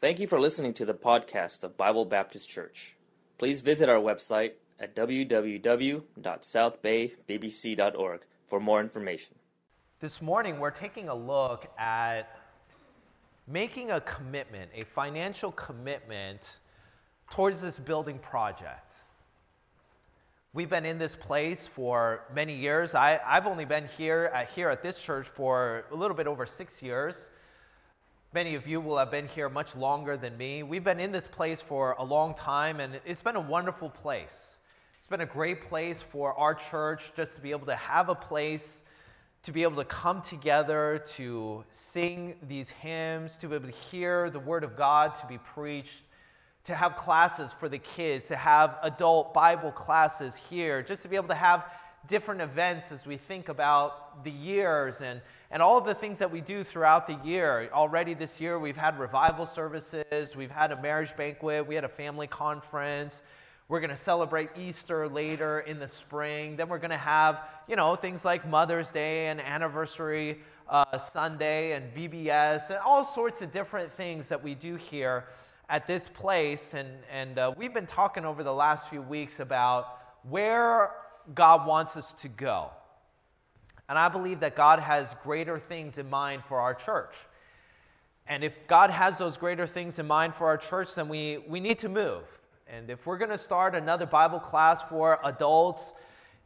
Thank you for listening to the podcast of Bible Baptist Church. Please visit our website at www.southbaybbc.org for more information. This morning, we're taking a look at making a commitment, a financial commitment towards this building project. We've been in this place for many years. I, have only been here at, here at this church for a little bit over six years. Many of you will have been here much longer than me. We've been in this place for a long time, and it's been a wonderful place. It's been a great place for our church just to be able to have a place to be able to come together, to sing these hymns, to be able to hear the Word of God to be preached, to have classes for the kids, to have adult Bible classes here, just to be able to have different events as we think about the years and, and all of the things that we do throughout the year. Already this year, we've had revival services, we've had a marriage banquet, we had a family conference. We're going to celebrate Easter later in the spring. Then we're going to have, you know, things like Mother's Day and Anniversary uh, Sunday and VBS and all sorts of different things that we do here at this place. And, and uh, we've been talking over the last few weeks about where God wants us to go. And I believe that God has greater things in mind for our church. And if God has those greater things in mind for our church, then we, we need to move. And if we're going to start another Bible class for adults,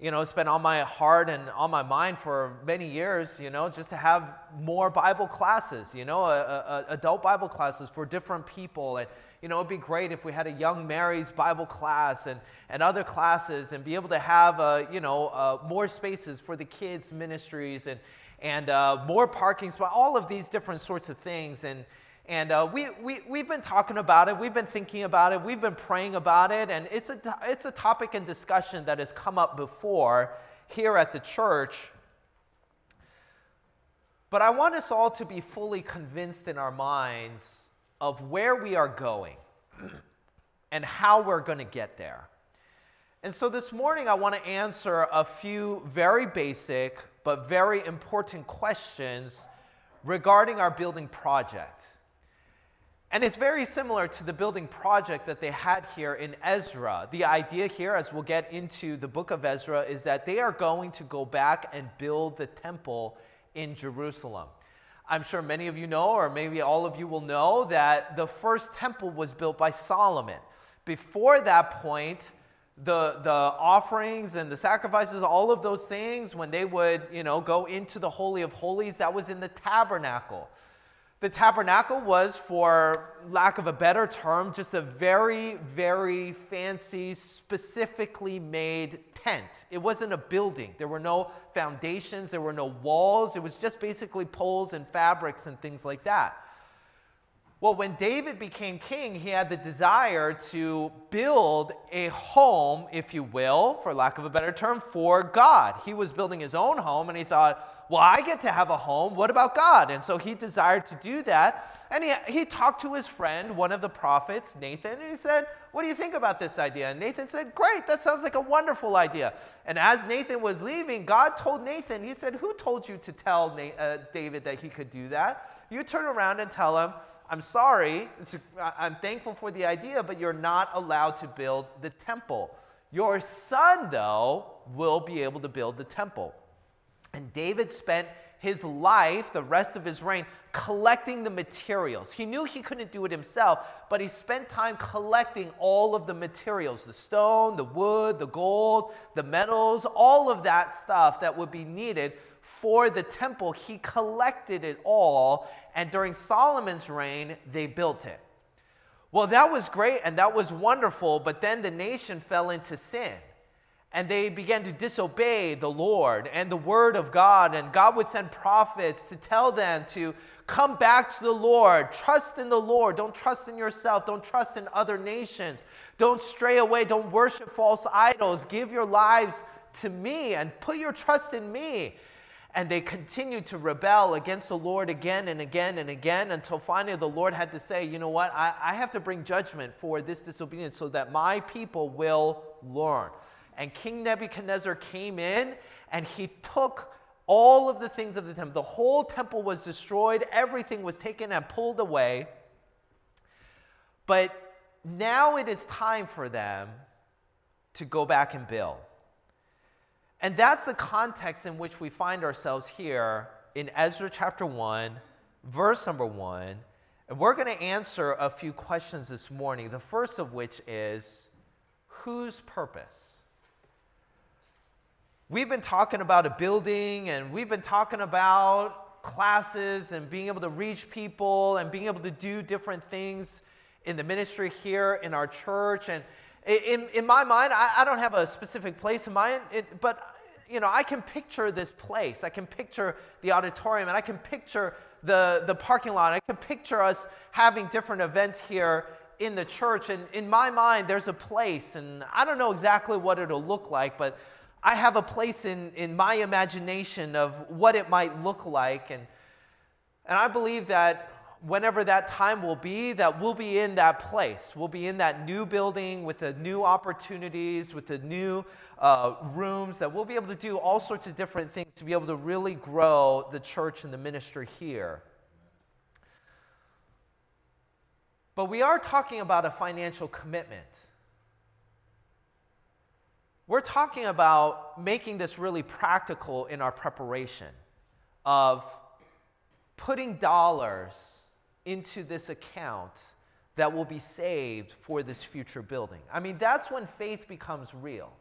you know, it's been on my heart and on my mind for many years, you know, just to have more Bible classes, you know, a, a, adult Bible classes for different people. And, you know, it'd be great if we had a young Mary's Bible class and, and other classes and be able to have, uh, you know, uh, more spaces for the kids' ministries and, and uh, more parking spots, all of these different sorts of things. And, and uh, we, we, we've been talking about it, we've been thinking about it, we've been praying about it, and it's a, it's a topic and discussion that has come up before here at the church. But I want us all to be fully convinced in our minds of where we are going and how we're going to get there. And so this morning, I want to answer a few very basic but very important questions regarding our building project. And it's very similar to the building project that they had here in Ezra. The idea here, as we'll get into the book of Ezra, is that they are going to go back and build the temple in Jerusalem. I'm sure many of you know, or maybe all of you will know, that the first temple was built by Solomon. Before that point, the, the offerings and the sacrifices, all of those things, when they would, you know, go into the Holy of Holies, that was in the tabernacle. The tabernacle was, for lack of a better term, just a very, very fancy, specifically made tent. It wasn't a building. There were no foundations, there were no walls. It was just basically poles and fabrics and things like that. Well, when David became king, he had the desire to build a home, if you will, for lack of a better term, for God. He was building his own home and he thought, well, I get to have a home. What about God? And so he desired to do that. And he, he talked to his friend, one of the prophets, Nathan, and he said, What do you think about this idea? And Nathan said, Great, that sounds like a wonderful idea. And as Nathan was leaving, God told Nathan, He said, Who told you to tell uh, David that he could do that? You turn around and tell him, I'm sorry, I'm thankful for the idea, but you're not allowed to build the temple. Your son, though, will be able to build the temple. And David spent his life, the rest of his reign, collecting the materials. He knew he couldn't do it himself, but he spent time collecting all of the materials the stone, the wood, the gold, the metals, all of that stuff that would be needed for the temple. He collected it all and during Solomon's reign, they built it. Well, that was great and that was wonderful, but then the nation fell into sin. And they began to disobey the Lord and the word of God. And God would send prophets to tell them to come back to the Lord. Trust in the Lord. Don't trust in yourself. Don't trust in other nations. Don't stray away. Don't worship false idols. Give your lives to me and put your trust in me. And they continued to rebel against the Lord again and again and again until finally the Lord had to say, you know what, I, I have to bring judgment for this disobedience so that my people will learn. And King Nebuchadnezzar came in and he took all of the things of the temple. The whole temple was destroyed, everything was taken and pulled away. But now it is time for them to go back and build. And that's the context in which we find ourselves here in Ezra chapter 1, verse number 1. And we're going to answer a few questions this morning. The first of which is whose purpose? We've been talking about a building and we've been talking about classes and being able to reach people and being able to do different things in the ministry here in our church. And in, in my mind, I, I don't have a specific place in mind, it, but you know, I can picture this place. I can picture the auditorium and I can picture the, the parking lot. I can picture us having different events here in the church. And in my mind, there's a place, and I don't know exactly what it'll look like, but I have a place in, in my imagination of what it might look like. And, and I believe that whenever that time will be, that we'll be in that place. We'll be in that new building with the new opportunities, with the new uh, rooms, that we'll be able to do all sorts of different things to be able to really grow the church and the ministry here. But we are talking about a financial commitment. We're talking about making this really practical in our preparation of putting dollars into this account that will be saved for this future building. I mean, that's when faith becomes real.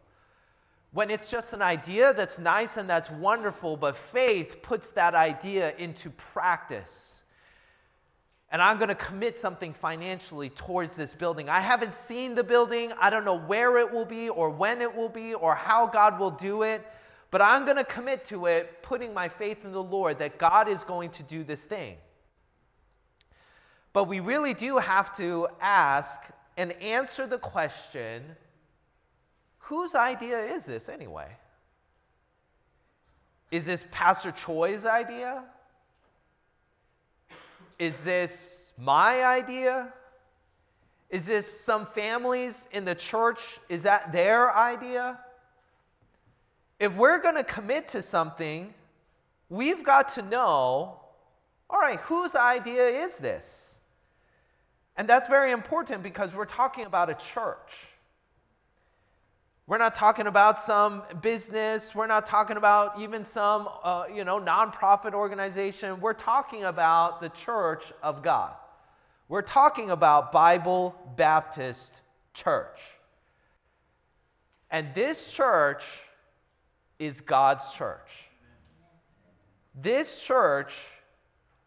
When it's just an idea that's nice and that's wonderful, but faith puts that idea into practice. And I'm going to commit something financially towards this building. I haven't seen the building. I don't know where it will be or when it will be or how God will do it. But I'm going to commit to it, putting my faith in the Lord that God is going to do this thing. But we really do have to ask and answer the question whose idea is this anyway? Is this Pastor Choi's idea? Is this my idea? Is this some families in the church? Is that their idea? If we're going to commit to something, we've got to know all right, whose idea is this? And that's very important because we're talking about a church. We're not talking about some business. We're not talking about even some, uh, you know, nonprofit organization. We're talking about the church of God. We're talking about Bible Baptist Church. And this church is God's church. This church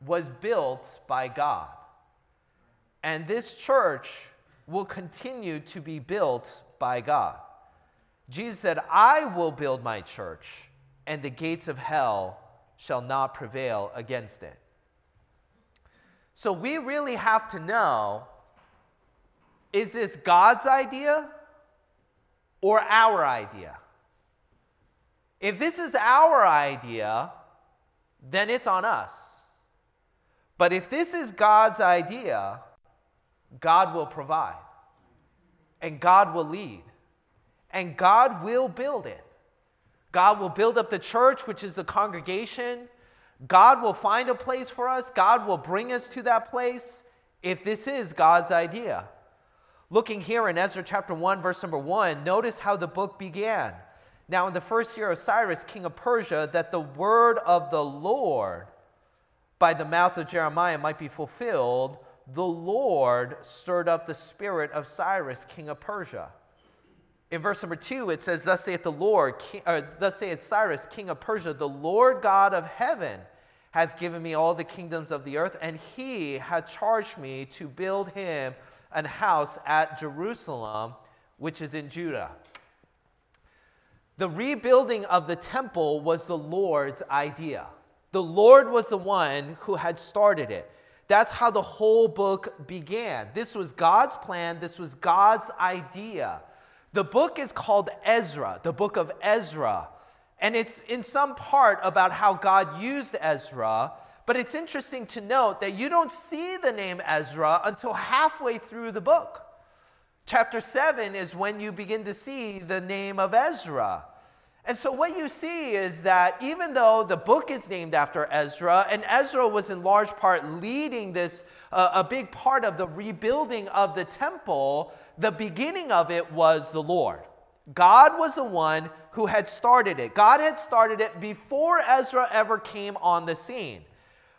was built by God. And this church will continue to be built by God. Jesus said, I will build my church, and the gates of hell shall not prevail against it. So we really have to know is this God's idea or our idea? If this is our idea, then it's on us. But if this is God's idea, God will provide, and God will lead, and God will build it. God will build up the church, which is the congregation. God will find a place for us. God will bring us to that place if this is God's idea. Looking here in Ezra chapter 1, verse number 1, notice how the book began. Now, in the first year of Cyrus, king of Persia, that the word of the Lord by the mouth of Jeremiah might be fulfilled, the Lord stirred up the spirit of Cyrus, king of Persia. In verse number two, it says, Thus saith the Lord, king, or, uh, thus saith Cyrus, king of Persia, the Lord God of heaven hath given me all the kingdoms of the earth, and he hath charged me to build him an house at Jerusalem, which is in Judah. The rebuilding of the temple was the Lord's idea. The Lord was the one who had started it. That's how the whole book began. This was God's plan, this was God's idea. The book is called Ezra, the book of Ezra. And it's in some part about how God used Ezra, but it's interesting to note that you don't see the name Ezra until halfway through the book. Chapter 7 is when you begin to see the name of Ezra. And so, what you see is that even though the book is named after Ezra, and Ezra was in large part leading this, uh, a big part of the rebuilding of the temple, the beginning of it was the Lord. God was the one who had started it. God had started it before Ezra ever came on the scene.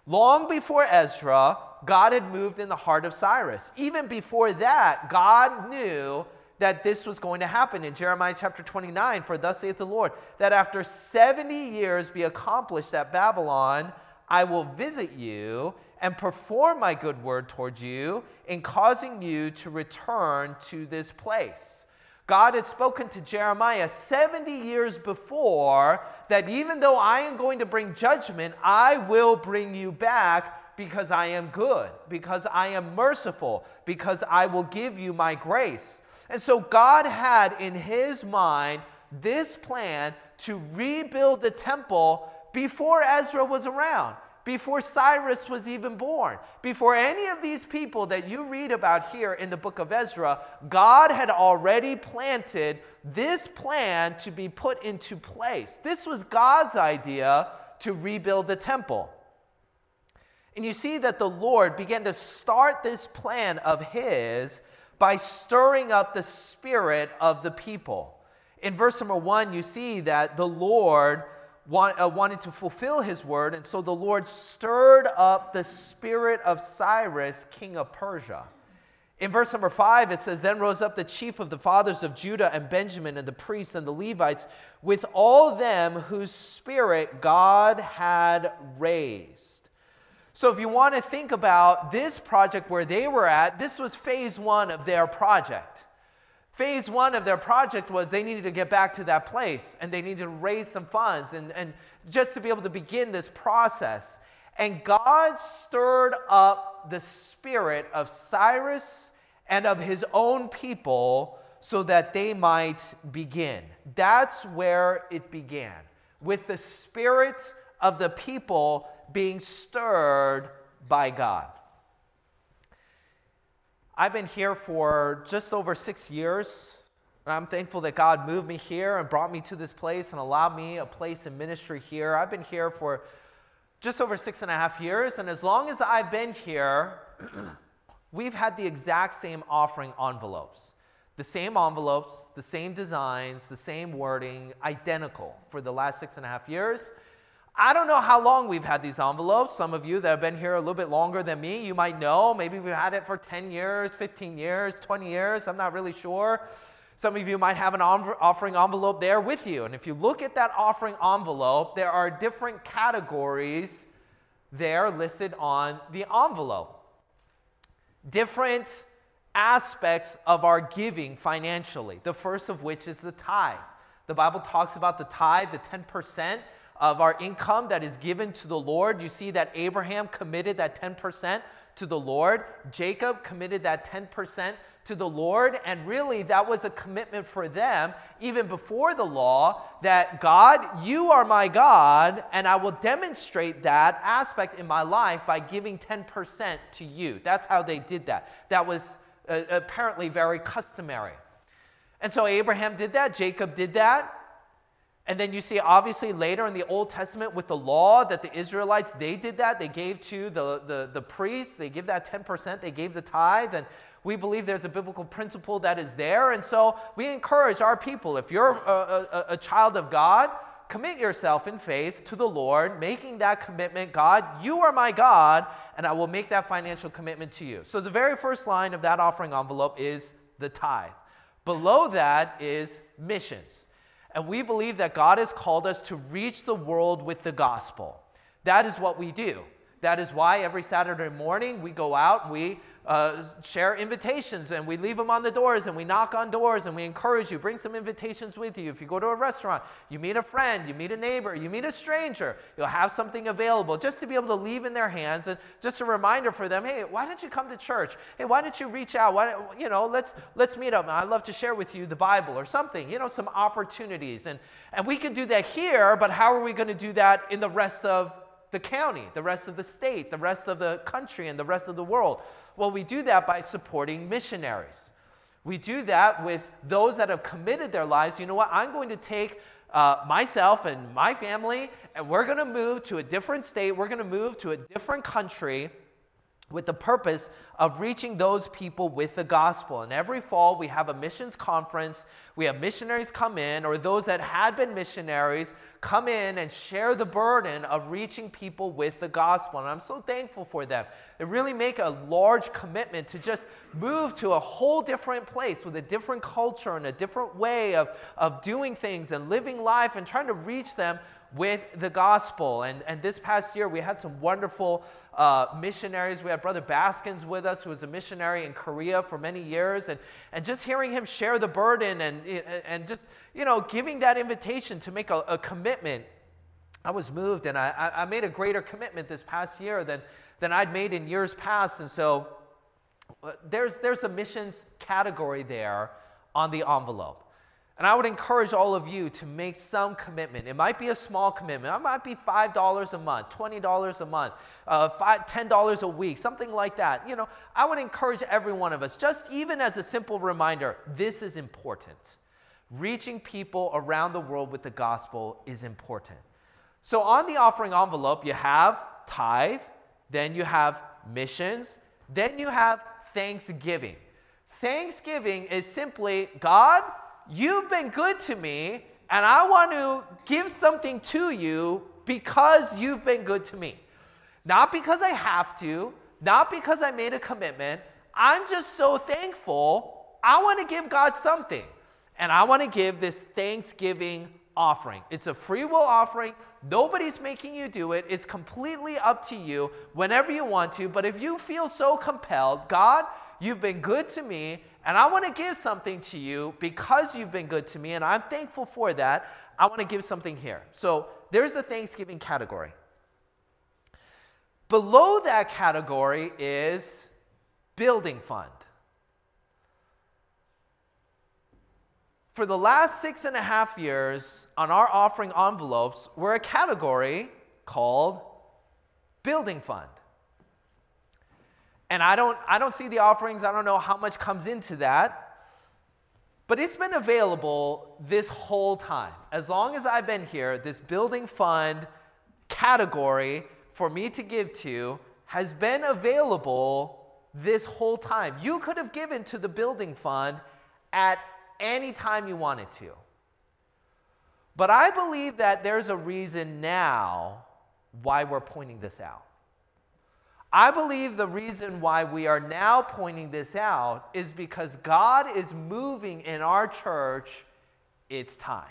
Long before Ezra, God had moved in the heart of Cyrus. Even before that, God knew that this was going to happen in Jeremiah chapter 29. For thus saith the Lord, that after 70 years be accomplished at Babylon, I will visit you and perform my good word towards you in causing you to return to this place. God had spoken to Jeremiah 70 years before that even though I am going to bring judgment, I will bring you back because I am good, because I am merciful, because I will give you my grace. And so God had in his mind this plan to rebuild the temple before Ezra was around, before Cyrus was even born, before any of these people that you read about here in the book of Ezra, God had already planted this plan to be put into place. This was God's idea to rebuild the temple. And you see that the Lord began to start this plan of his by stirring up the spirit of the people. In verse number one, you see that the Lord want, uh, wanted to fulfill his word, and so the Lord stirred up the spirit of Cyrus, king of Persia. In verse number five, it says, Then rose up the chief of the fathers of Judah and Benjamin, and the priests and the Levites, with all them whose spirit God had raised. So, if you want to think about this project where they were at, this was phase one of their project. Phase one of their project was they needed to get back to that place and they needed to raise some funds and, and just to be able to begin this process. And God stirred up the spirit of Cyrus and of his own people so that they might begin. That's where it began, with the spirit of the people being stirred by God. I've been here for just over six years. And I'm thankful that God moved me here and brought me to this place and allowed me a place in ministry here. I've been here for just over six and a half years. And as long as I've been here, we've had the exact same offering envelopes. The same envelopes, the same designs, the same wording, identical for the last six and a half years. I don't know how long we've had these envelopes. Some of you that have been here a little bit longer than me, you might know. Maybe we've had it for 10 years, 15 years, 20 years. I'm not really sure. Some of you might have an offering envelope there with you. And if you look at that offering envelope, there are different categories there listed on the envelope. Different aspects of our giving financially. The first of which is the tithe. The Bible talks about the tithe, the 10% of our income that is given to the Lord. You see that Abraham committed that 10% to the Lord, Jacob committed that 10% to the Lord, and really that was a commitment for them even before the law that God, you are my God, and I will demonstrate that aspect in my life by giving 10% to you. That's how they did that. That was uh, apparently very customary. And so Abraham did that, Jacob did that. And then you see, obviously, later in the Old Testament with the law that the Israelites, they did that. They gave to the, the, the priests, they give that 10%, they gave the tithe. And we believe there's a biblical principle that is there. And so we encourage our people, if you're a, a, a child of God, commit yourself in faith to the Lord, making that commitment God, you are my God, and I will make that financial commitment to you. So the very first line of that offering envelope is the tithe. Below that is missions. And we believe that God has called us to reach the world with the gospel. That is what we do. That is why every Saturday morning we go out we uh, share invitations and we leave them on the doors and we knock on doors and we encourage you. Bring some invitations with you. If you go to a restaurant, you meet a friend, you meet a neighbor, you meet a stranger, you'll have something available just to be able to leave in their hands and just a reminder for them hey, why don't you come to church? Hey, why don't you reach out? Why, you know, let's, let's meet up. I'd love to share with you the Bible or something, you know, some opportunities. And, and we can do that here, but how are we going to do that in the rest of the county, the rest of the state, the rest of the country, and the rest of the world? Well, we do that by supporting missionaries. We do that with those that have committed their lives. You know what? I'm going to take uh, myself and my family, and we're going to move to a different state. We're going to move to a different country with the purpose of reaching those people with the gospel. And every fall, we have a missions conference. We have missionaries come in, or those that had been missionaries come in and share the burden of reaching people with the gospel. And I'm so thankful for them. They really make a large commitment to just move to a whole different place with a different culture and a different way of, of doing things and living life and trying to reach them with the gospel. And, and this past year, we had some wonderful uh, missionaries. We had Brother Baskins with us, who was a missionary in Korea for many years. And, and just hearing him share the burden and, and just, you know, giving that invitation to make a, a commitment, I was moved. And I, I made a greater commitment this past year than, than I'd made in years past. And so uh, there's, there's a missions category there on the envelope. And I would encourage all of you to make some commitment. It might be a small commitment. It might be $5 a month, $20 a month, uh, five, $10 a week, something like that. You know, I would encourage every one of us, just even as a simple reminder, this is important. Reaching people around the world with the gospel is important. So on the offering envelope, you have tithe, then you have missions, then you have thanksgiving. Thanksgiving is simply, God, You've been good to me, and I want to give something to you because you've been good to me. Not because I have to, not because I made a commitment. I'm just so thankful. I want to give God something. And I want to give this Thanksgiving offering. It's a free will offering. Nobody's making you do it. It's completely up to you whenever you want to. But if you feel so compelled, God, you've been good to me, and I want to give something to you because you've been good to me, and I'm thankful for that. I want to give something here. So there's the Thanksgiving category. Below that category is building fund. For the last six and a half years on our offering envelopes, we're a category called building fund. And I don't, I don't see the offerings, I don't know how much comes into that. But it's been available this whole time. As long as I've been here, this building fund category for me to give to has been available this whole time. You could have given to the building fund at any time you wanted to. But I believe that there's a reason now why we're pointing this out. I believe the reason why we are now pointing this out is because God is moving in our church. It's time.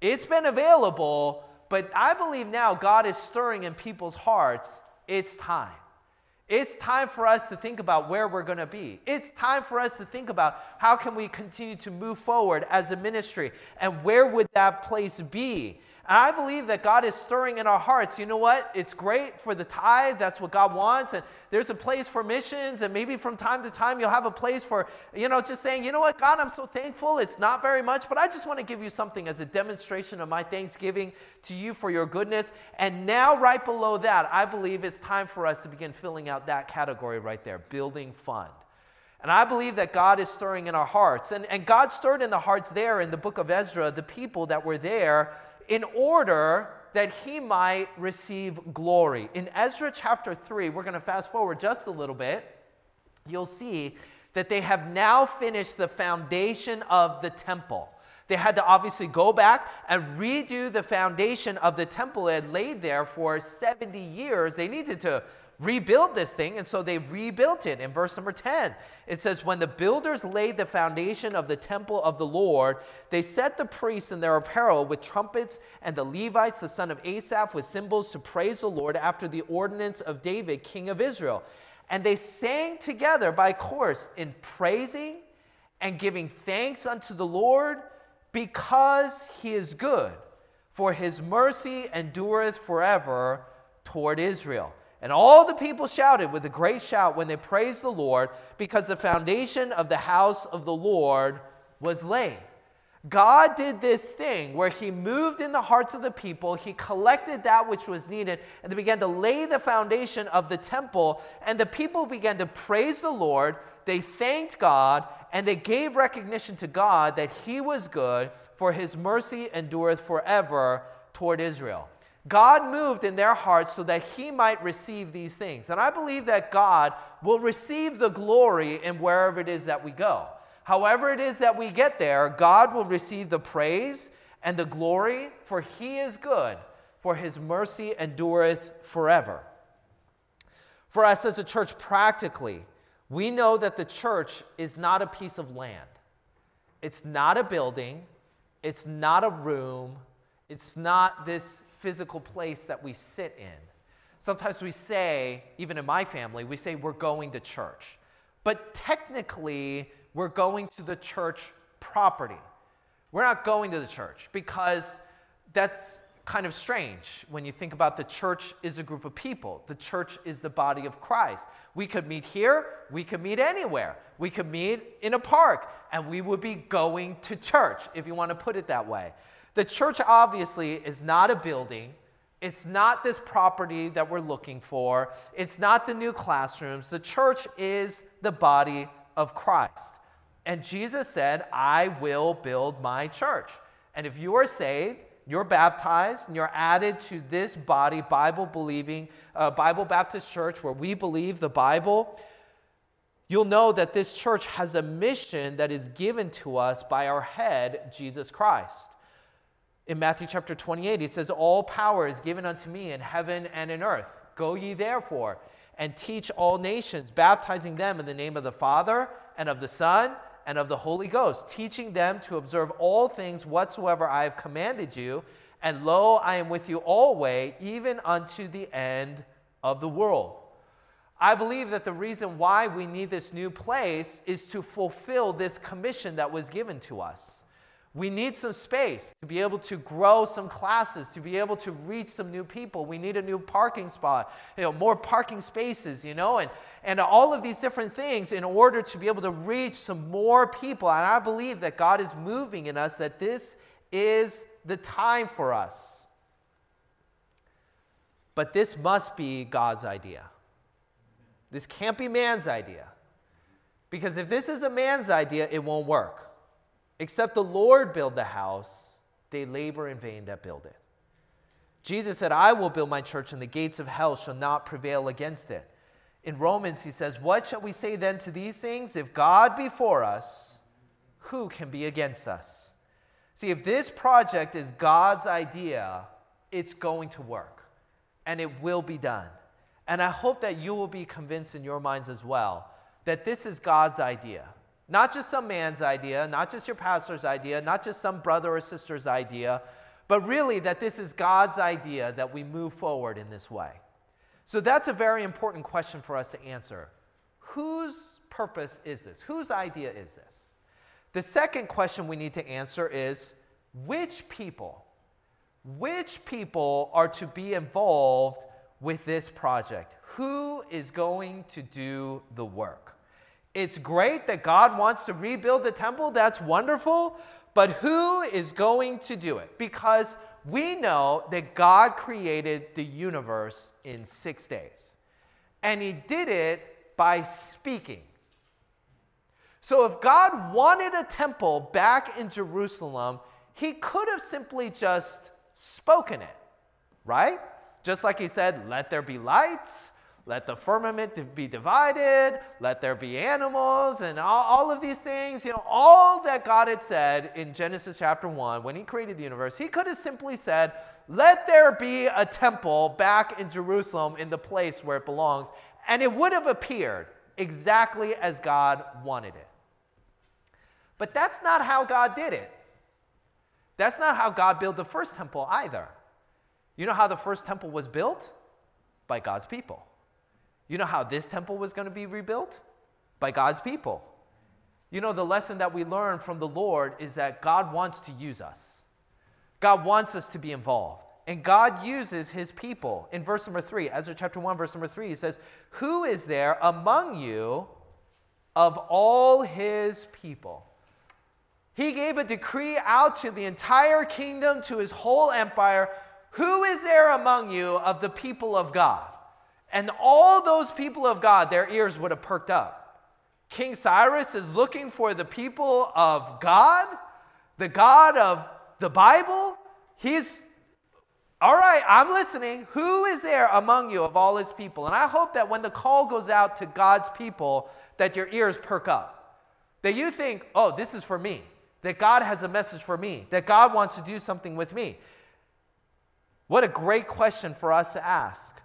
It's been available, but I believe now God is stirring in people's hearts. It's time. It's time for us to think about where we're going to be. It's time for us to think about how can we continue to move forward as a ministry and where would that place be? And I believe that God is stirring in our hearts. You know what? It's great for the tithe. That's what God wants. And there's a place for missions. And maybe from time to time, you'll have a place for, you know, just saying, you know what, God, I'm so thankful. It's not very much, but I just want to give you something as a demonstration of my thanksgiving to you for your goodness. And now, right below that, I believe it's time for us to begin filling out that category right there building fund. And I believe that God is stirring in our hearts. And, and God stirred in the hearts there in the book of Ezra, the people that were there in order that he might receive glory. In Ezra chapter 3, we're going to fast forward just a little bit. You'll see that they have now finished the foundation of the temple. They had to obviously go back and redo the foundation of the temple it had laid there for 70 years. They needed to rebuild this thing, and so they rebuilt it. In verse number 10, it says, When the builders laid the foundation of the temple of the Lord, they set the priests in their apparel with trumpets, and the Levites, the son of Asaph, with cymbals to praise the Lord after the ordinance of David, king of Israel. And they sang together by course in praising and giving thanks unto the Lord because he is good, for his mercy endureth forever toward Israel. And all the people shouted with a great shout when they praised the Lord, because the foundation of the house of the Lord was laid. God did this thing where He moved in the hearts of the people, He collected that which was needed, and they began to lay the foundation of the temple. And the people began to praise the Lord. They thanked God, and they gave recognition to God that He was good, for His mercy endureth forever toward Israel. God moved in their hearts so that He might receive these things. And I believe that God will receive the glory in wherever it is that we go. However, it is that we get there, God will receive the praise and the glory, for he is good, for his mercy endureth forever. For us as a church, practically, we know that the church is not a piece of land, it's not a building, it's not a room, it's not this physical place that we sit in. Sometimes we say, even in my family, we say we're going to church. But technically, we're going to the church property. We're not going to the church because that's kind of strange when you think about the church is a group of people. The church is the body of Christ. We could meet here, we could meet anywhere. We could meet in a park, and we would be going to church, if you want to put it that way. The church obviously is not a building. It's not this property that we're looking for. It's not the new classrooms. The church is the body of Christ. And Jesus said, I will build my church. And if you are saved, you're baptized, and you're added to this body, Bible believing, uh, Bible Baptist Church, where we believe the Bible, you'll know that this church has a mission that is given to us by our head, Jesus Christ. In Matthew chapter 28, he says, All power is given unto me in heaven and in earth. Go ye therefore and teach all nations, baptizing them in the name of the Father and of the Son and of the Holy Ghost, teaching them to observe all things whatsoever I have commanded you. And lo, I am with you always, even unto the end of the world. I believe that the reason why we need this new place is to fulfill this commission that was given to us. We need some space to be able to grow some classes, to be able to reach some new people. We need a new parking spot, you know, more parking spaces, you know, and, and all of these different things in order to be able to reach some more people. And I believe that God is moving in us, that this is the time for us. But this must be God's idea. This can't be man's idea. Because if this is a man's idea, it won't work. Except the Lord build the house, they labor in vain that build it. Jesus said, I will build my church, and the gates of hell shall not prevail against it. In Romans, he says, What shall we say then to these things? If God be for us, who can be against us? See, if this project is God's idea, it's going to work, and it will be done. And I hope that you will be convinced in your minds as well that this is God's idea. Not just some man's idea, not just your pastor's idea, not just some brother or sister's idea, but really that this is God's idea that we move forward in this way. So that's a very important question for us to answer. Whose purpose is this? Whose idea is this? The second question we need to answer is which people, which people are to be involved with this project? Who is going to do the work? It's great that God wants to rebuild the temple. That's wonderful. But who is going to do it? Because we know that God created the universe in six days. And He did it by speaking. So if God wanted a temple back in Jerusalem, He could have simply just spoken it, right? Just like He said, Let there be lights let the firmament be divided, let there be animals, and all, all, of these things. You know, all that God had said in Genesis chapter 1 when He created the universe, He could have simply said, Let there be a temple back in Jerusalem in the place where it belongs, and it would have appeared exactly as God wanted it. But that's not how God did it. That's not how God built the first temple either. You know how the first temple was built? By God's people. You know how this temple was going to be rebuilt? By God's people. You know, the lesson that we learn from the Lord is that God wants to use us. God wants us to be involved. And God uses his people. In verse number three, Ezra chapter 1, verse number three, he says, Who is there among you of all his people? He gave a decree out to the entire kingdom, to his whole empire. Who is there among you of the people of God? And all those people of God, their ears would have perked up. King Cyrus is looking for the people of God, the God of the Bible. He's, all right, I'm listening. Who is there among you of all his people? And I hope that when the call goes out to God's people, that your ears perk up. That you think, oh, this is for me that God has a message for me, that God wants to do something with me. What a great question for us to ask.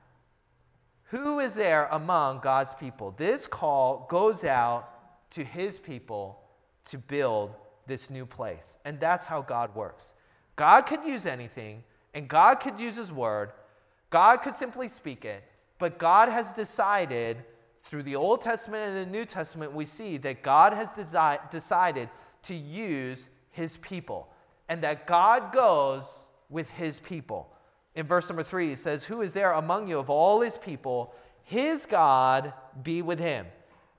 Who is there among God's people? This call goes out to his people to build this new place. And that's how God works. God could use anything, and God could use his word. God could simply speak it. But God has decided, through the Old Testament and the New Testament, we see that God has desi- decided to use his people and that God goes with his people. In verse number three, he says, Who is there among you of all his people? His God be with him.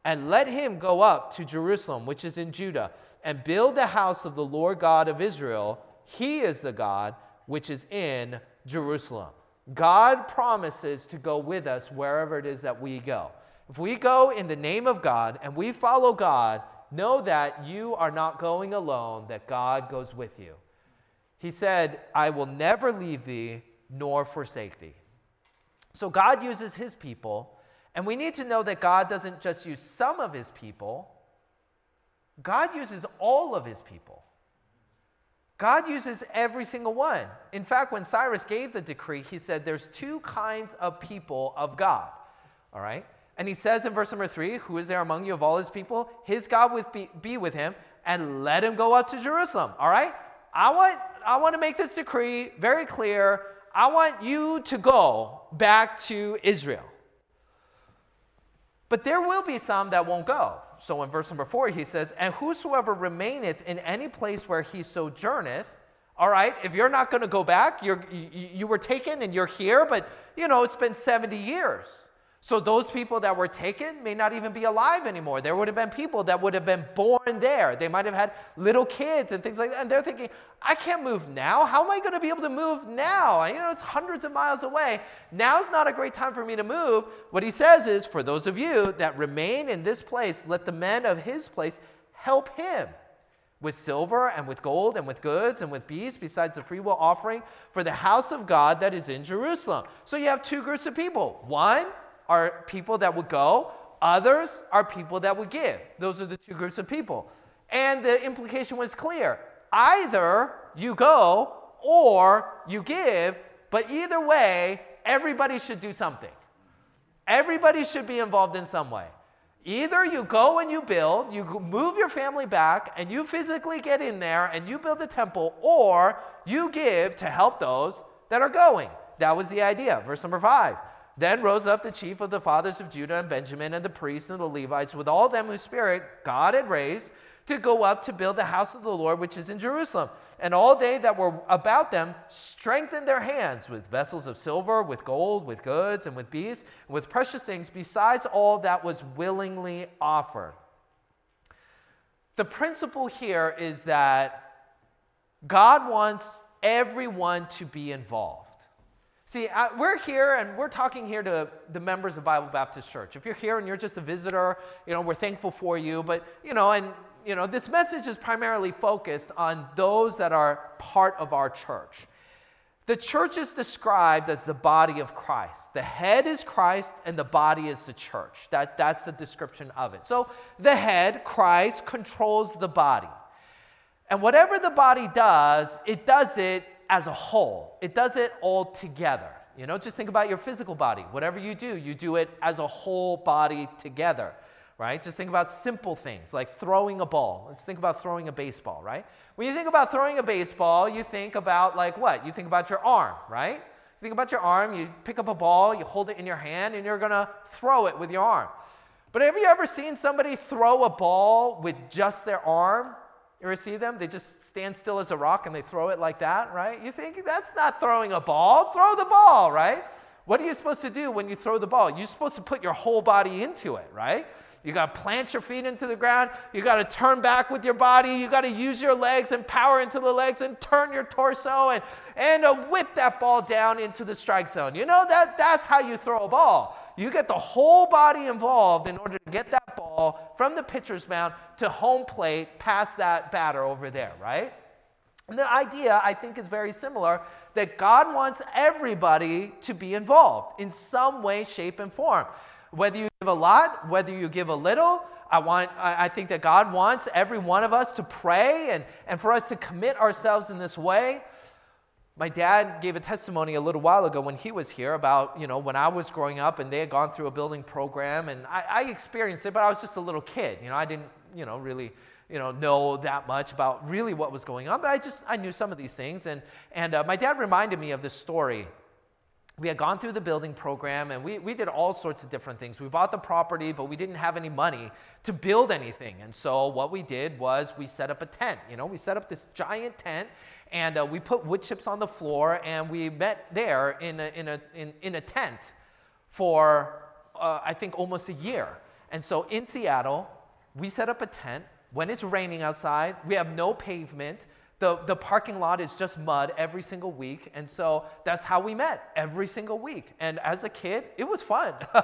And let him go up to Jerusalem, which is in Judah, and build the house of the Lord God of Israel. He is the God which is in Jerusalem. God promises to go with us wherever it is that we go. If we go in the name of God and we follow God, Know that you are not going alone, that God goes with you. He said, I will never leave thee nor forsake thee. So God uses his people, and we need to know that God doesn't just use some of his people, God uses all of his people. God uses every single one. In fact, when Cyrus gave the decree, he said there's two kinds of people of God. All right? And he says in verse number three, Who is there among you of all his people? His God with be, be with him, and let him go up to Jerusalem. All right? I want, I want to make this decree very clear. I want you to go back to Israel. But there will be some that won't go. So in verse number four, he says, And whosoever remaineth in any place where he sojourneth, all right, if you're not going to go back, you're, you, you were taken and you're here, but you know, it's been 70 years. So those people that were taken may not even be alive anymore. There would have been people that would have been born there. They might have had little kids and things like that. And they're thinking, I can't move now. How am I going to be able to move now? You know, it's hundreds of miles away. Now's not a great time for me to move. What he says is, for those of you that remain in this place, let the men of his place help him with silver and with gold and with goods and with beasts, besides the freewill offering for the house of God that is in Jerusalem. So you have two groups of people. One, are people that would go, others are people that would give. Those are the two groups of people. And the implication was clear either you go or you give, but either way, everybody should do something. Everybody should be involved in some way. Either you go and you build, you move your family back, and you physically get in there and you build the temple, or you give to help those that are going. That was the idea. Verse number five. Then rose up the chief of the fathers of Judah and Benjamin and the priests and the Levites with all them whose spirit God had raised to go up to build the house of the Lord which is in Jerusalem. And all they that were about them strengthened their hands with vessels of silver, with gold, with goods, and with beasts, and with precious things, besides all that was willingly offered. The principle here is that God wants everyone to be involved. See, we're here and we're talking here to the members of Bible Baptist Church. If you're here and you're just a visitor, you know, we're thankful for you. But, you know, and, you know, this message is primarily focused on those that are part of our church. The church is described as the body of Christ. The head is Christ and the body is the church. That, that's the description of it. So the head, Christ, controls the body. And whatever the body does, it does it as a whole. It does it all together. You know, just think about your physical body. Whatever you do, you do it as a whole body together, right? Just think about simple things like throwing a ball. Let's think about throwing a baseball, right? When you think about throwing a baseball, you think about like what? You think about your arm, right? You think about your arm, you pick up a ball, you hold it in your hand, and you're gonna throw it with your arm. But have you ever seen somebody throw a ball with just their arm? You ever see them? They just stand still as a rock and they throw it like that, right? You think that's not throwing a ball. Throw the ball, right? What are you supposed to do when you throw the ball? You're supposed to put your whole body into it, right? You got to plant your feet into the ground. You got to turn back with your body. You got to use your legs and power into the legs and turn your torso and, and uh, whip that ball down into the strike zone. You know, that, that's how you throw a ball. You get the whole body involved in order to get that ball from the pitcher's mound to home plate past that batter over there, right? And the idea, I think, is very similar that God wants everybody to be involved in some way, shape, and form. Whether you give a lot, whether you give a little, I, want, I think that God wants every one of us to pray and, and for us to commit ourselves in this way. My dad gave a testimony a little while ago when he was here about, you know, when I was growing up and they had gone through a building program and I, I experienced it, but I was just a little kid. You know, I didn't, you know, really you know, know that much about really what was going on, but I just I knew some of these things. And, and uh, my dad reminded me of this story we had gone through the building program and we, we did all sorts of different things. We bought the property, but we didn't have any money to build anything. And so what we did was we set up a tent. You know, we set up this giant tent and uh, we put wood chips on the floor and we met there in a, in a, in, in a tent for, uh, I think, almost a year. And so in Seattle, we set up a tent. When it's raining outside, we have no pavement. The, the parking lot is just mud every single week. And so that's how we met every single week. And as a kid, it was fun.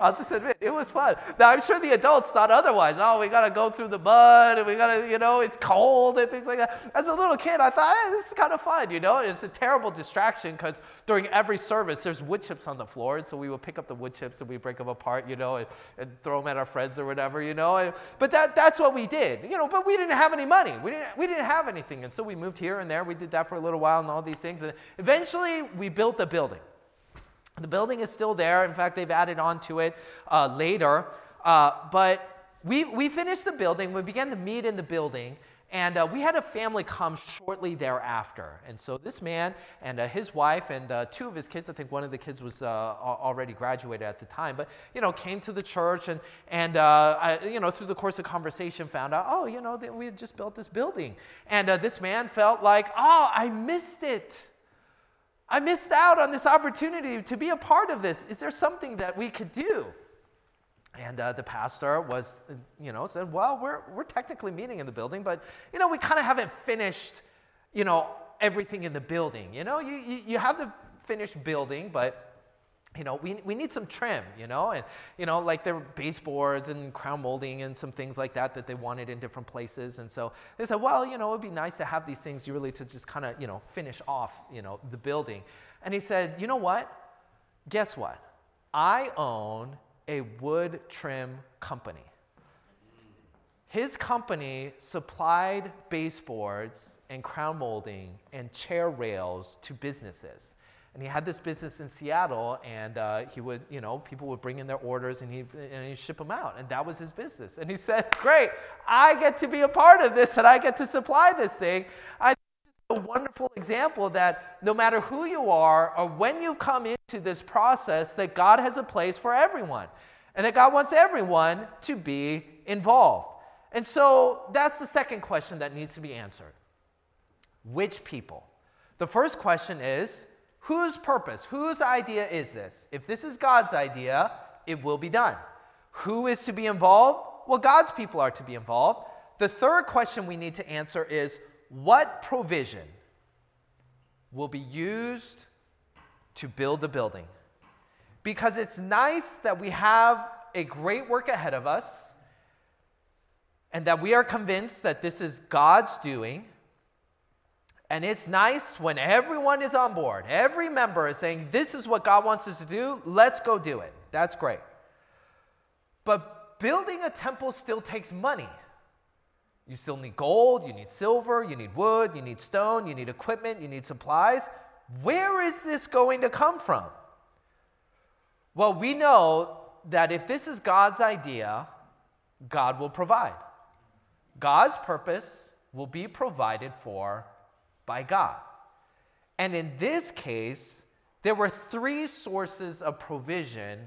I'll just admit, it was fun. Now, I'm sure the adults thought otherwise. Oh, we got to go through the mud and we got to, you know, it's cold and things like that. As a little kid, I thought, hey, this is kind of fun, you know? It's a terrible distraction because during every service, there's wood chips on the floor. And so we would pick up the wood chips and we break them apart, you know, and, and throw them at our friends or whatever, you know? And, but that, that's what we did, you know, but we didn't have any money. We didn't, we didn't have anything. And so we moved here and there. We did that for a little while and all these things. And eventually, we built the building. The building is still there. In fact, they've added on to it uh, later. Uh, but we, we finished the building. We began to meet in the building. And uh, we had a family come shortly thereafter. And so this man and uh, his wife and uh, two of his kids, I think one of the kids was uh, already graduated at the time, but, you know, came to the church and, and uh, I, you know, through the course of conversation found out, oh, you know, we had just built this building. And uh, this man felt like, oh, I missed it. I missed out on this opportunity to be a part of this. Is there something that we could do? And uh, the pastor was, you know, said, well, we're, we're technically meeting in the building, but, you know, we kind of haven't finished, you know, everything in the building. You know, you, you, you have the finished building, but, you know, we, we need some trim, you know, and, you know, like there were baseboards and crown molding and some things like that that they wanted in different places. And so they said, well, you know, it'd be nice to have these things really to just kind of, you know, finish off, you know, the building. And he said, you know what? Guess what? I own a wood trim company. His company supplied baseboards and crown molding and chair rails to businesses. And he had this business in Seattle, and uh, he would, you know, people would bring in their orders and he'd, and he'd ship them out. And that was his business. And he said, Great, I get to be a part of this and I get to supply this thing. I a wonderful example that no matter who you are or when you've come into this process, that God has a place for everyone and that God wants everyone to be involved. And so that's the second question that needs to be answered. Which people? The first question is whose purpose, whose idea is this? If this is God's idea, it will be done. Who is to be involved? Well, God's people are to be involved. The third question we need to answer is what provision will be used to build the building? Because it's nice that we have a great work ahead of us and that we are convinced that this is God's doing. And it's nice when everyone is on board. Every member is saying, This is what God wants us to do. Let's go do it. That's great. But building a temple still takes money. You still need gold, you need silver, you need wood, you need stone, you need equipment, you need supplies. Where is this going to come from? Well, we know that if this is God's idea, God will provide. God's purpose will be provided for by God. And in this case, there were three sources of provision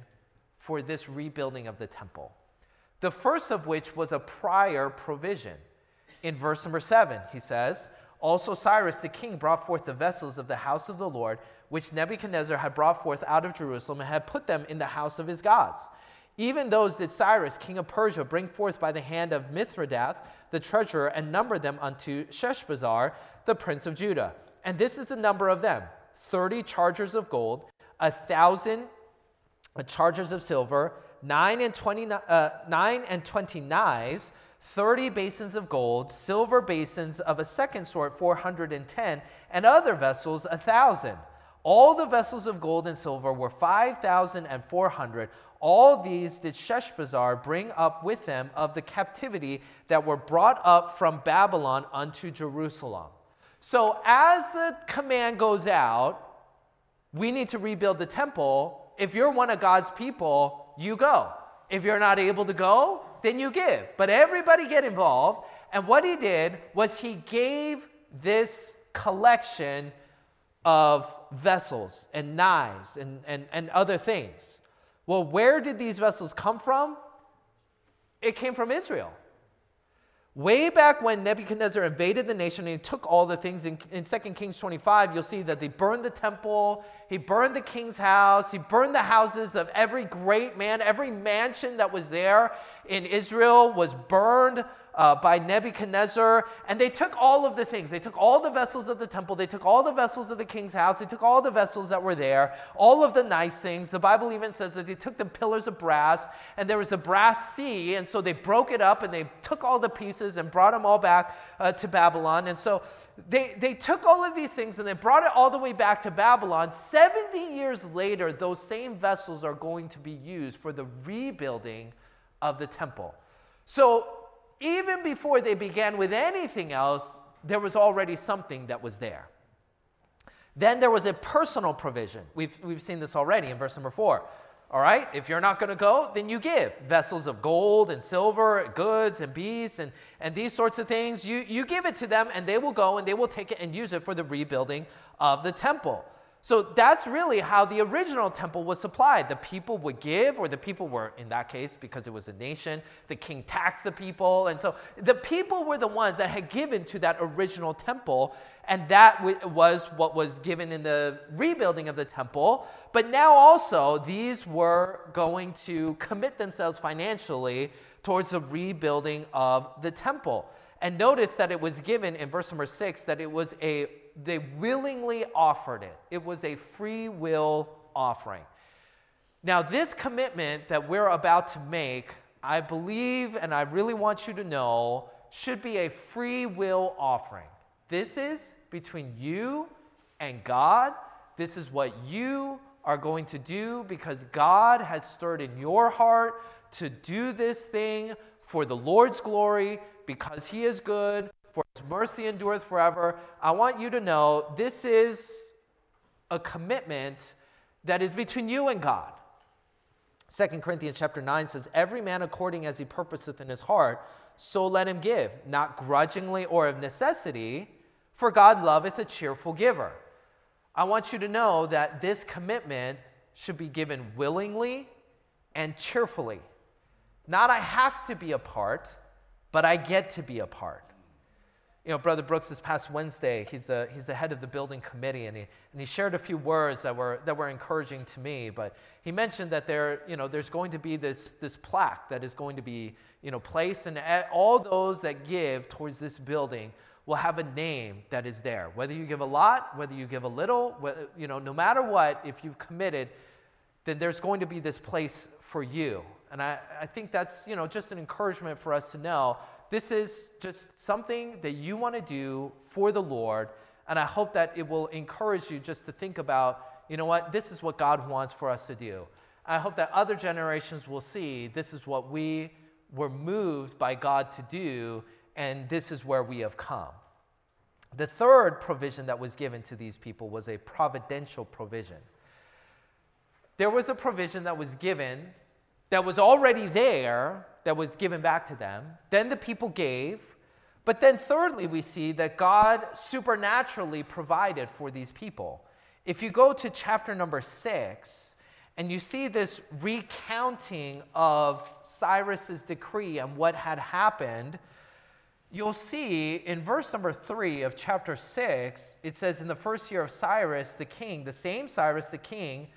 for this rebuilding of the temple. The first of which was a prior provision. In verse number seven, he says, Also Cyrus the king brought forth the vessels of the house of the Lord, which Nebuchadnezzar had brought forth out of Jerusalem, and had put them in the house of his gods. Even those did Cyrus, king of Persia, bring forth by the hand of Mithredath, the treasurer, and number them unto Sheshbazzar, the prince of Judah. And this is the number of them 30 chargers of gold, a thousand chargers of silver, nine and, 20, uh, nine and 20 knives, 30 basins of gold, silver basins of a second sort, 410, and other vessels, a thousand. All the vessels of gold and silver were 5,400. All these did Sheshbazzar bring up with them of the captivity that were brought up from Babylon unto Jerusalem. So, as the command goes out, we need to rebuild the temple. If you're one of God's people, you go. If you're not able to go, then you give. But everybody get involved. And what he did was he gave this collection of vessels and knives and, and, and other things. Well, where did these vessels come from? It came from Israel. Way back when Nebuchadnezzar invaded the nation and he took all the things in, in 2 Kings 25, you'll see that they burned the temple, he burned the king's house, he burned the houses of every great man, every mansion that was there in Israel was burned uh, by Nebuchadnezzar. And they took all of the things. They took all the vessels of the temple, they took all the vessels of the king's house, they took all the vessels that were there, all of the nice things. The Bible even says that they took the pillars of brass, and there was a brass sea. And so they broke it up and they took all the pieces and brought them all back uh, to Babylon. And so they, they took all of these things and they brought it all the way back to Babylon. 70 years later, those same vessels are going to be used for the rebuilding of the temple. So even before they began with anything else, there was already something that was there. Then there was a personal provision. We've, we've seen this already in verse number four. All right, if you're not going to go, then you give vessels of gold and silver, goods and beasts, and, and these sorts of things. You, you give it to them, and they will go and they will take it and use it for the rebuilding of the temple. So that's really how the original temple was supplied. The people would give, or the people were, in that case, because it was a nation, the king taxed the people. And so the people were the ones that had given to that original temple, and that was what was given in the rebuilding of the temple. But now also, these were going to commit themselves financially towards the rebuilding of the temple. And notice that it was given in verse number six that it was a they willingly offered it. It was a free will offering. Now, this commitment that we're about to make, I believe and I really want you to know, should be a free will offering. This is between you and God. This is what you are going to do because God has stirred in your heart to do this thing for the Lord's glory because He is good mercy endureth forever. I want you to know this is a commitment that is between you and God. 2 Corinthians chapter 9 says, Every man according as he purposeth in his heart, so let him give, not grudgingly or of necessity, for God loveth a cheerful giver. I want you to know that this commitment should be given willingly and cheerfully. Not I have to be a part, but I get to be a part you know, Brother Brooks this past Wednesday, he's the, he's the head of the building committee, and he, and he shared a few words that were, that were encouraging to me. But he mentioned that there, you know, there's going to be this, this plaque that is going to be you know, placed, and all those that give towards this building will have a name that is there. Whether you give a lot, whether you give a little, you know, no matter what, if you've committed, then there's going to be this place for you. And I, I think that's you know, just an encouragement for us to know this is just something that you want to do for the Lord. And I hope that it will encourage you just to think about, you know what, this is what God wants for us to do. I hope that other generations will see this is what we were moved by God to do, and this is where we have come. The third provision that was given to these people was a providential provision. There was a provision that was given that was already there, that was given back to them. Then the people gave. But then, thirdly, we see that God supernaturally provided for these people. If you go to chapter number six, and you see this recounting of Cyrus's decree and what had happened, you'll see in verse number three of chapter six, it says, In the first year of Cyrus the king, the same Cyrus the king,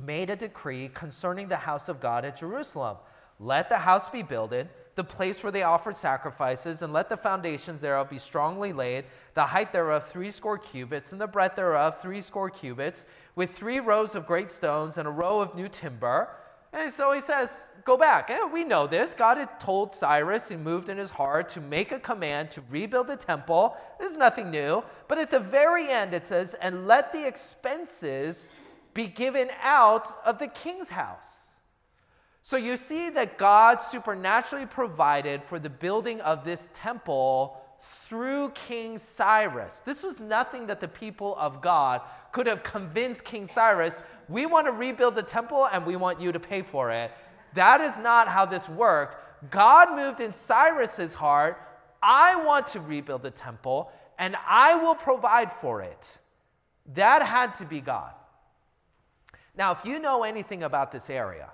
made a decree concerning the house of God at Jerusalem. Let the house be builded, the place where they offered sacrifices, and let the foundations thereof be strongly laid, the height thereof threescore cubits, and the breadth thereof threescore cubits, with three rows of great stones and a row of new timber. And so he says, Go back. Eh, we know this. God had told Cyrus, he moved in his heart to make a command to rebuild the temple. This is nothing new. But at the very end, it says, And let the expenses be given out of the king's house. So you see that God supernaturally provided for the building of this temple through King Cyrus. This was nothing that the people of God could have convinced King Cyrus, we want to rebuild the temple and we want you to pay for it. That is not how this worked. God moved in Cyrus's heart, I want to rebuild the temple and I will provide for it. That had to be God. Now, if you know anything about this area,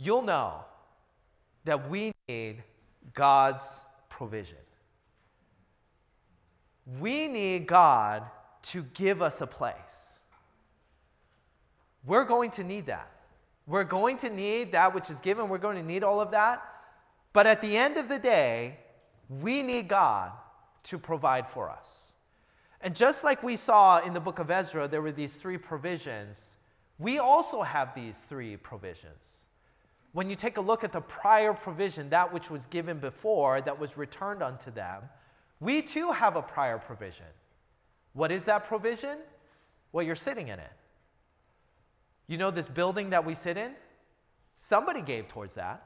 you'll know that we need God's provision. We need God to give us a place. We're going to need that. We're going to need that which is given. We're going to need all of that. But at the end of the day, we need God to provide for us. And just like we saw in the book of Ezra, there were these three provisions, we also have these three provisions. When you take a look at the prior provision, that which was given before, that was returned unto them, we too have a prior provision. What is that provision? Well, you're sitting in it. You know this building that we sit in? Somebody gave towards that.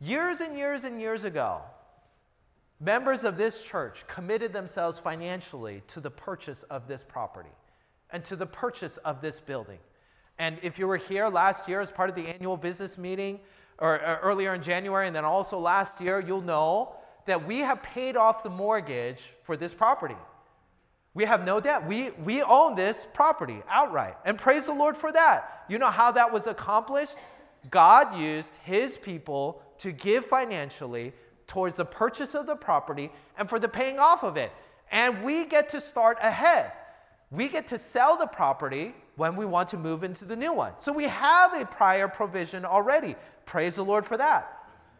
Years and years and years ago, members of this church committed themselves financially to the purchase of this property and to the purchase of this building. And if you were here last year as part of the annual business meeting, or, or, earlier in January, and then also last year, you'll know that we have paid off the mortgage for this property. We have no debt. We, we own this property outright. And praise the Lord for that. You know how that was accomplished? God used his people to give financially towards the purchase of the property and for the paying off of it. And we get to start ahead. We get to sell the property when we want to move into the new one. So we have a prior provision already. Praise the Lord for that.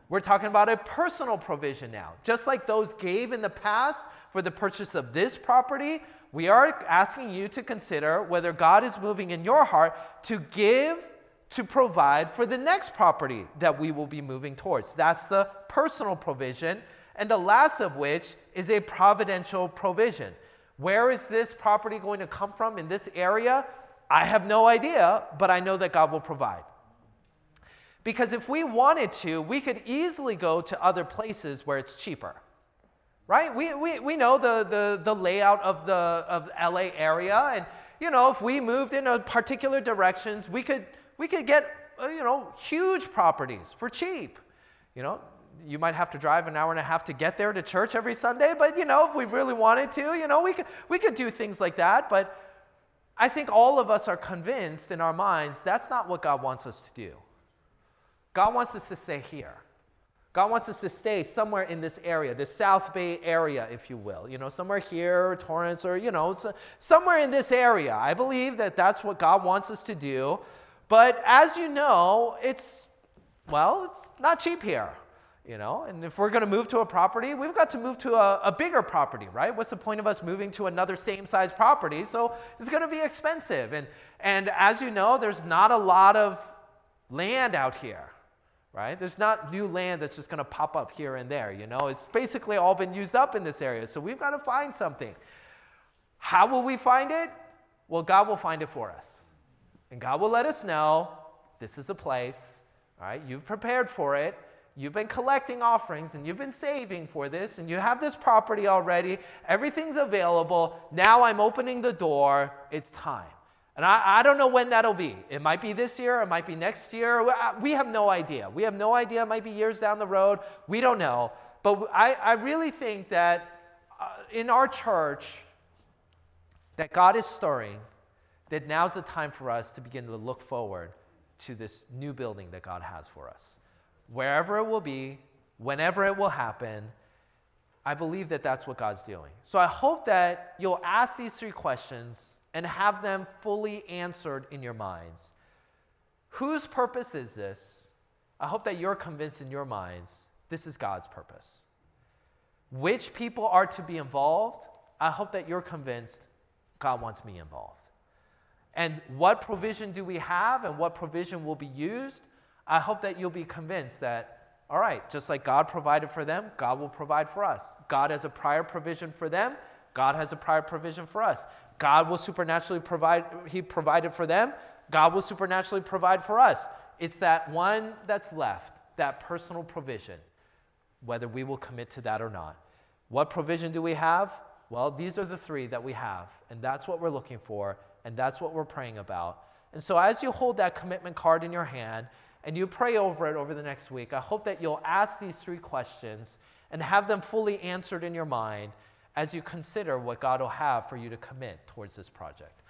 We're talking about a personal provision now. Just like those gave in the past for the purchase of this property, we are asking you to consider whether God is moving in your heart to give, to provide for the next property that we will be moving towards. That's the personal provision. And the last of which is a providential provision. Where is this property going to come from in this area? I have no idea, but I know that God will provide. Because if we wanted to, we could easily go to other places where it's cheaper. Right? We, we, we know the, the, the layout of the of LA area, and you know, if we moved in a particular directions, we could we could get uh, you know huge properties for cheap. You know, you might have to drive an hour and a half to get there to church every Sunday, but you know, if we really wanted to, you know, we could we could do things like that, but I think all of us are convinced in our minds that's not what God wants us to do. God wants us to stay here. God wants us to stay somewhere in this area, this South Bay area, if you will. You know, somewhere here, or Torrance, or, you know, somewhere in this area. I believe that that's what God wants us to do. But as you know, it's, well, it's not cheap here you know? And if we're going to move to a property we've got to move to a, a, bigger property right? What's the point of us moving to another same size property? So it's going to be expensive. And and as you know there's not a lot of land out here right? There's not new land that's just going to pop up here and there you know? It's basically all been used up in this area. So we've got to find something. How will we find it? Well god will find it for us. And god will let us know this is a place all right? You've prepared for it You've been collecting offerings and you've been saving for this, and you have this property already. Everything's available. Now I'm opening the door. It's time. And I, I, don't know when that'll be. It might be this year, it might be next year. We have no idea. We have no idea. It might be years down the road. We don't know. But I, I really think that uh, in our church, that God is stirring, that now's the time for us to begin to look forward to this new building that God has for us wherever it will be, whenever it will happen. I believe that that's what God's doing. So I hope that you'll ask these three questions and have them fully answered in your minds. Whose purpose is this? I hope that you're convinced in your minds this is God's purpose. Which people are to be involved? I hope that you're convinced God wants me involved. And what provision do we have and what provision will be used? I hope that you'll be convinced that, all right, just like God provided for them, God will provide for us. God has a prior provision for them, God has a prior provision for us. God will supernaturally provide, He provided for them, God will supernaturally provide for us. It's that one that's left, that personal provision, whether we will commit to that or not. What provision do we have? Well, these are the three that we have, and that's what we're looking for, and that's what we're praying about. And so, as you hold that commitment card in your hand and you pray over it over the next week, I hope that you'll ask these three questions and have them fully answered in your mind as you consider what God will have for you to commit towards this project.